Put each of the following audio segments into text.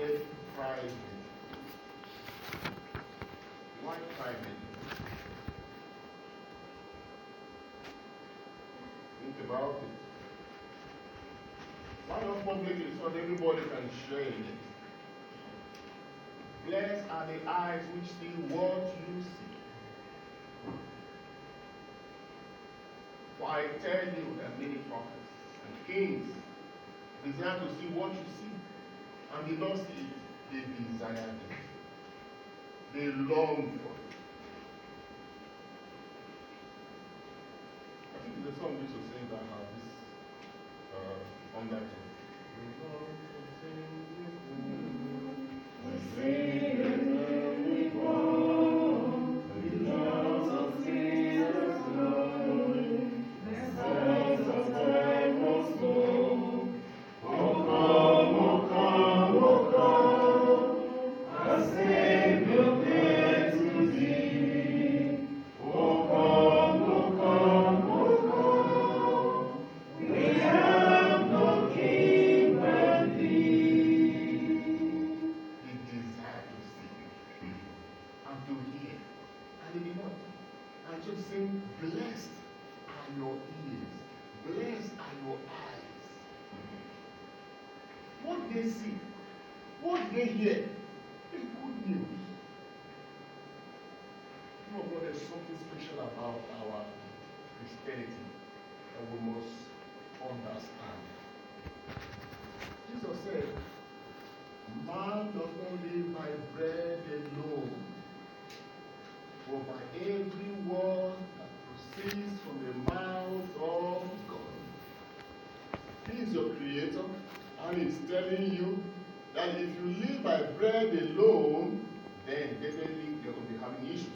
said private. Why private? Think about it. Why not publicly so that everybody can share in it? Blessed are the eyes which see what you see. For I tell you that many prophets and kings desire to see what you see, and not see it. They desire it. They long for it. I think there's a song we used to sing that has this uh, undertone. Christianity that we must understand. Jesus said, Man does not live by bread alone, but by every word that proceeds from the mouth of God. He is your creator, and he's telling you that if you live by bread alone, then definitely you're going to be having issues.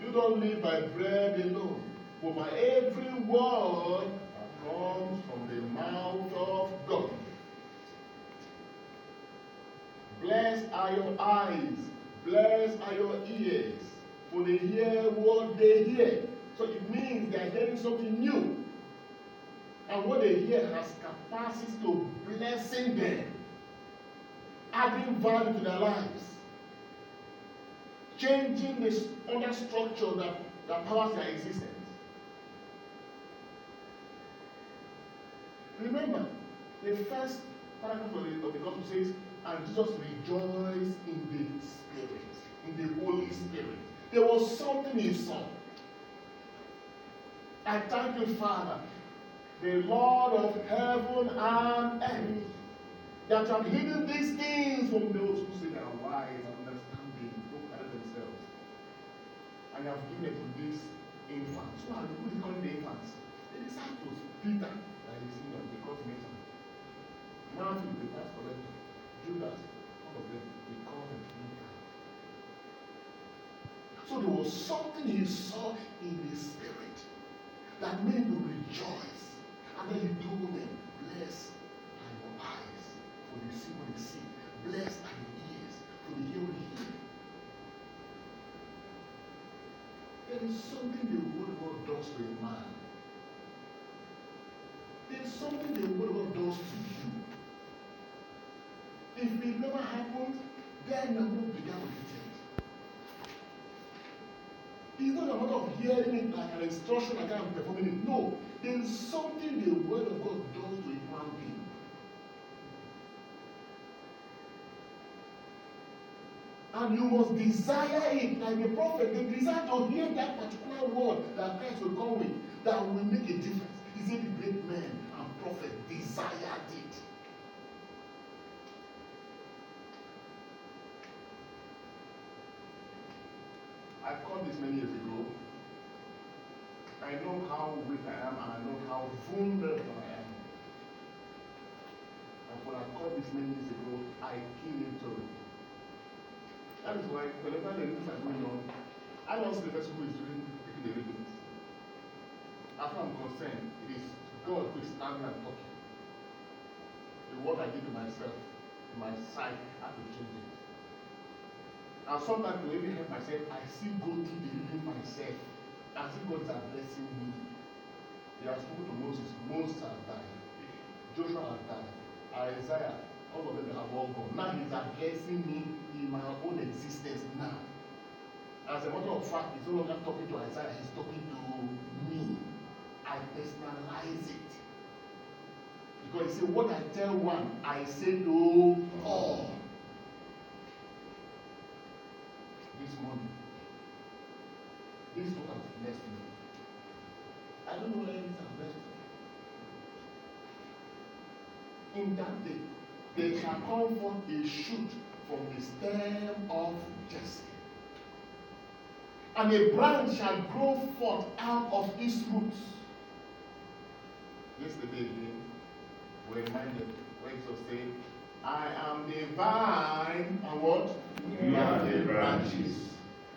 You don't live by bread alone, but by every word that comes from the mouth of God. Blessed are your eyes, blessed are your ears, for they hear what they hear. So it means they are hearing something new. And what they hear has capacity to blessing them, adding value to their lives, changing the other structure that, that powers their existence. Remember, the first paragraph of the, of the gospel says, and Jesus rejoiced in the Spirit, in the Holy Spirit. There was something he saw. I thank you, Father, the Lord of heaven and earth, that have hidden these things from those who say they are wise and understanding, who carry themselves. And you have given it to these infants. Who are who is calling the infants? The disciples, Peter, that is you know, because Mason. Matthew, the tax collector, Judas, all of them, they call them infants. So there was something he saw in the spirit that made him rejoice. And then he told them, Blessed are your eyes, for they see what they see. Blessed are your ears, for they hear what they hear. There is something the word God does to a man. There is something the word of God does to you. If it never happened, then the word began with it. It's not a matter of hearing it like an instruction like I'm performing it. No, there is something the word of God does to a human being. And you must desire it like the prophet. They desire to hear that particular word that Christ will come with that will make a difference. It great man and prophet desired it? I called this many years ago. I know how weak I am and I know how vulnerable I am. And when I called this many years ago, I came into it. That is why whenever the readings are going on, I don't see the person who is doing taking the readings. As far as I'm concerned, it is God who is standing and talking. The word I give to myself, my sight, I to change it. And sometimes to even help myself, I still go through the myself. As if God is blessing me. He has spoken to Moses. Moses has died. Joshua has died. Isaiah all of them have all gone. Now he's addressing me in my own existence now. As a matter of fact, he's no longer talking to Isaiah, he's talking to. I personalize it. Because he said, What I tell one, I say to all. This morning, this is what has blessed me. I don't know whether this has blessed you. In that day, there shall come forth a shoot from the stem of Jesse. And a branch shall grow forth out of its roots. Yesterday again, we reminded when Jesus said, I am the vine, and what? You are the branches.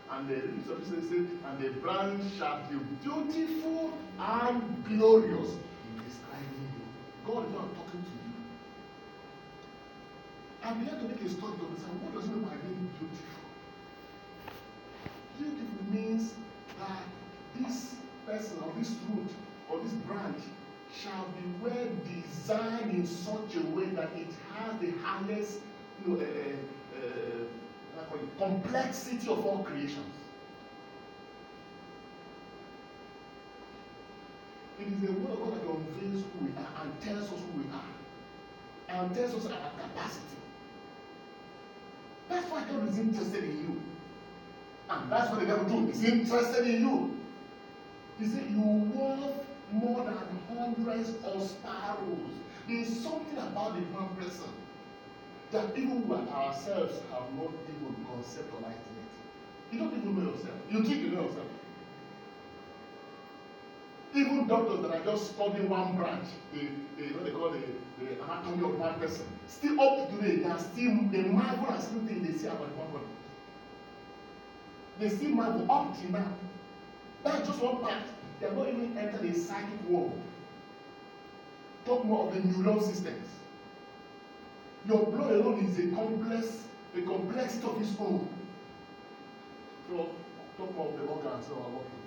And the scripture says, and the branch shall be beautiful and glorious in describing you. God is not talking to you. I began to make a study of this. And what does it mean by being beautiful? Beautiful means that this person or this root or this branch shall be well designed in such a way that it has the highest you know, uh, uh, complexity of all creations. It is the word of God that unveils who we are and tells us who we are and tells us our capacity. That's why God is interested in you. And that's what the devil do. He's interested in you. He said, You hundreds of sparrows. There is something about the human person that even we ourselves have not even conceptualized yet. You don't even know yourself. You think you know yourself. Even doctors that are just studying one branch, the, the what they call the, the anatomy of one person, still up to today, they are still they marvel at certain things they see about one body. They still marvel up till now. That's just one part. They have not even entered the psychic world. Talk more of the neural systems. Your blood alone is a complex, a complexity of its own. So talk more of the organs that are working.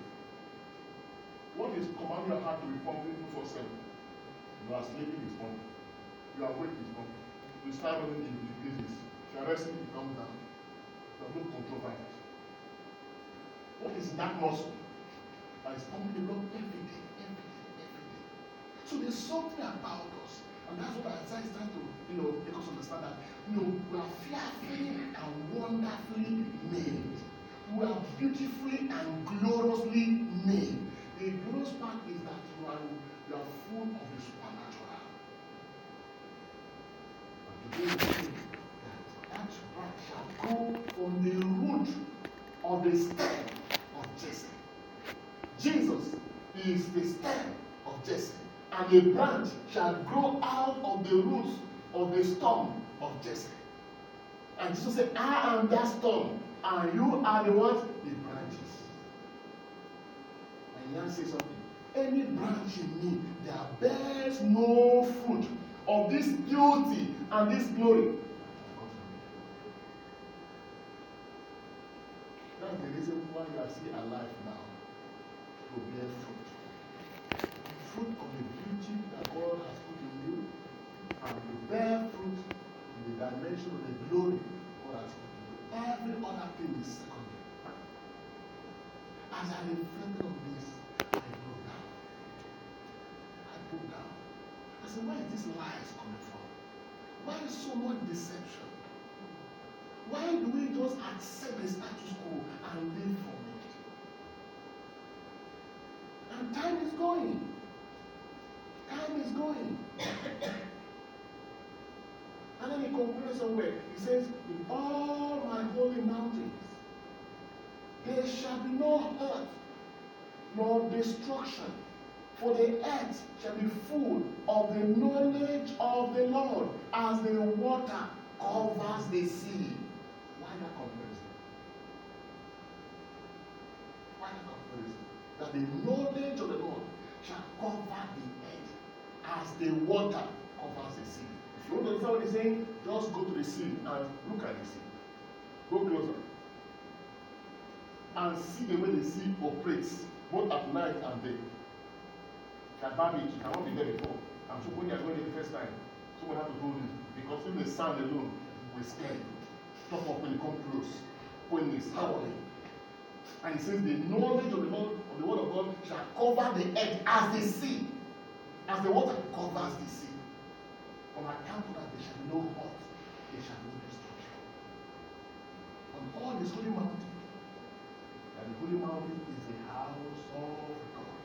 What is commanding your heart to be pumping 247? You are sleeping, it's pumping. You are awake, it's pumping. You start running, it decreases. If you are resting, it comes down. You have no control by it. What is that muscle? That is pumping the blood every day, So there's something about us. And that's what Isaiah is trying to, you know, make us understand that, you know, we are fearfully and wonderfully made. We are beautifully and gloriously made. The glorious part is that you are, you are full of the supernatural. But today we think that that branch shall go from the root of the stem of Jesse. Jesus is the stem of Jesse, and a branch shall grow out of the roots of the stump of Jesse. And Jesus said, I am that stump, and you are the what? The branches. And Jan says something. Any branch in me that bears no fruit of this beauty and this glory. That's the reason why you are still of the glory put in. Every other thing is secondary. As I reflected on this, I broke down. I broke down. I said, where is this lies coming from? Why is so much deception? Why do we just accept the status quo and live from it? And time is going. Time is going. And then he concludes somewhere. He says, In all my holy mountains, there shall be no hurt, nor destruction, for the earth shall be full of the knowledge of the Lord as the water covers the sea. Why that comparison? Why that comparison? That the knowledge of the Lord shall cover the earth as the water covers the sea. You want to understand what he's saying, just go to the sea and look at the sea. Go closer. And see the way the sea operates, both at night and day. Barbie, I won't be there before. I'm sure when you are going there the first time, someone had to you. Be Because if the sound alone will scare you. Talk of when you come close, when it's howling. And he says, The knowledge of the word of the word of God shall cover the earth as the sea, as the water covers the sea. On account of that, there shall no hurt, there shall no destruction. On all this holy mountain, and the holy mountain is the house of God.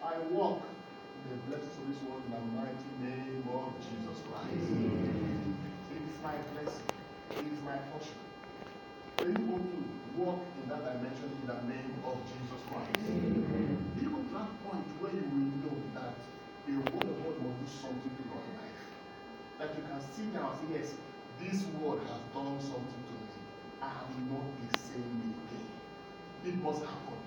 I walk in the blessings of this world in the mighty name of Jesus Christ. It is my blessing. It is my portion. Are you able to walk in that dimension in the name of Jesus Christ? You go to that point where you will know the word of God will do something to your life. That you can sit down and say, Yes, this word has done something to me. I am not the same again. It must happen.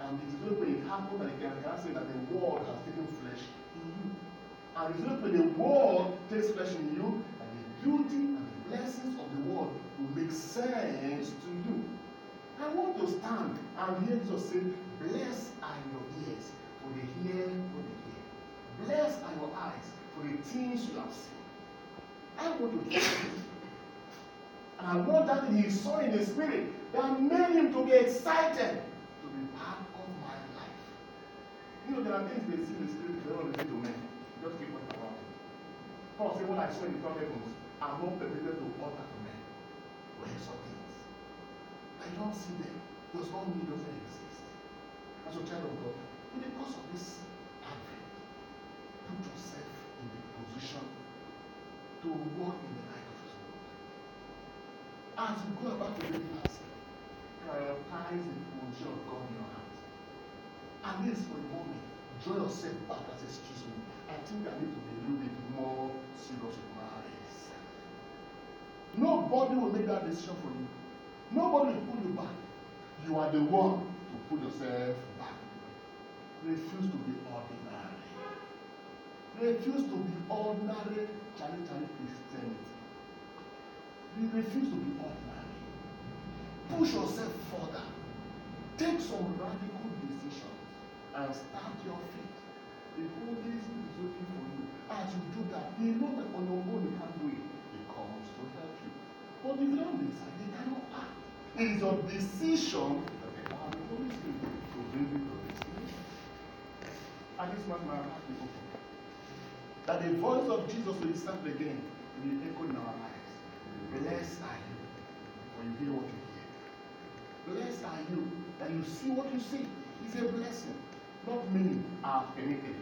And it is only when it happens that you can, say that the word has taken flesh in you. And it is only when the word takes flesh in you that the beauty and the blessings of the word will make sense to you. I want to stand and hear Jesus say, Blessed are your ears, for they hear what they hear. Blessed are your eyes, for the things you have seen. I want to hear it. And I want that he saw in the spirit that made him to be excited to be part of my life. You know, there are things they see in the spirit they don't listen to men. Just keep quiet about it. Paul said, What I saw in the third heavens, I'm not permitted to utter to men. But he saw things. I don't see them. Does not mean doesn't exist. As a child of God, in the course of this advent, put yourself position to walk in the light of His word. As you go about the daily task, prioritize the position of God in your heart. At least for a moment, draw yourself back and say, Excuse me, I think I need to be a little bit more serious with my eyes. Nobody will make that decision for you. Nobody will pull you back. You are the one to pull yourself back. Refuse to be ordinary. Refuse to be ordinary Charlie Christianity. You refuse to be ordinary. Push yourself further. Take some radical decisions and start your feet. The Holy Spirit is waiting for you. As you do that, you know that on your own you can't do it. He comes to help you. But if you don't decide, you cannot act. It is your decision that the power of the Holy Spirit to bring you to destination. And this man, my heart is open. that the voice of Jesus will be sound again will be echoed in our lives. Blessed are you when you hear what you hear. Blessed are you that you see what you see. It's a blessing. Not meaning ah, I have anything.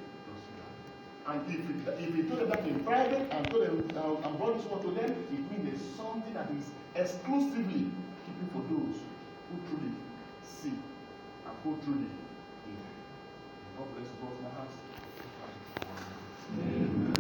And if it, if he told them that in private and told them uh, and brought this word to them, it means there's something that is exclusively keeping for those who truly see and who truly hear. God bless both my house. Amen.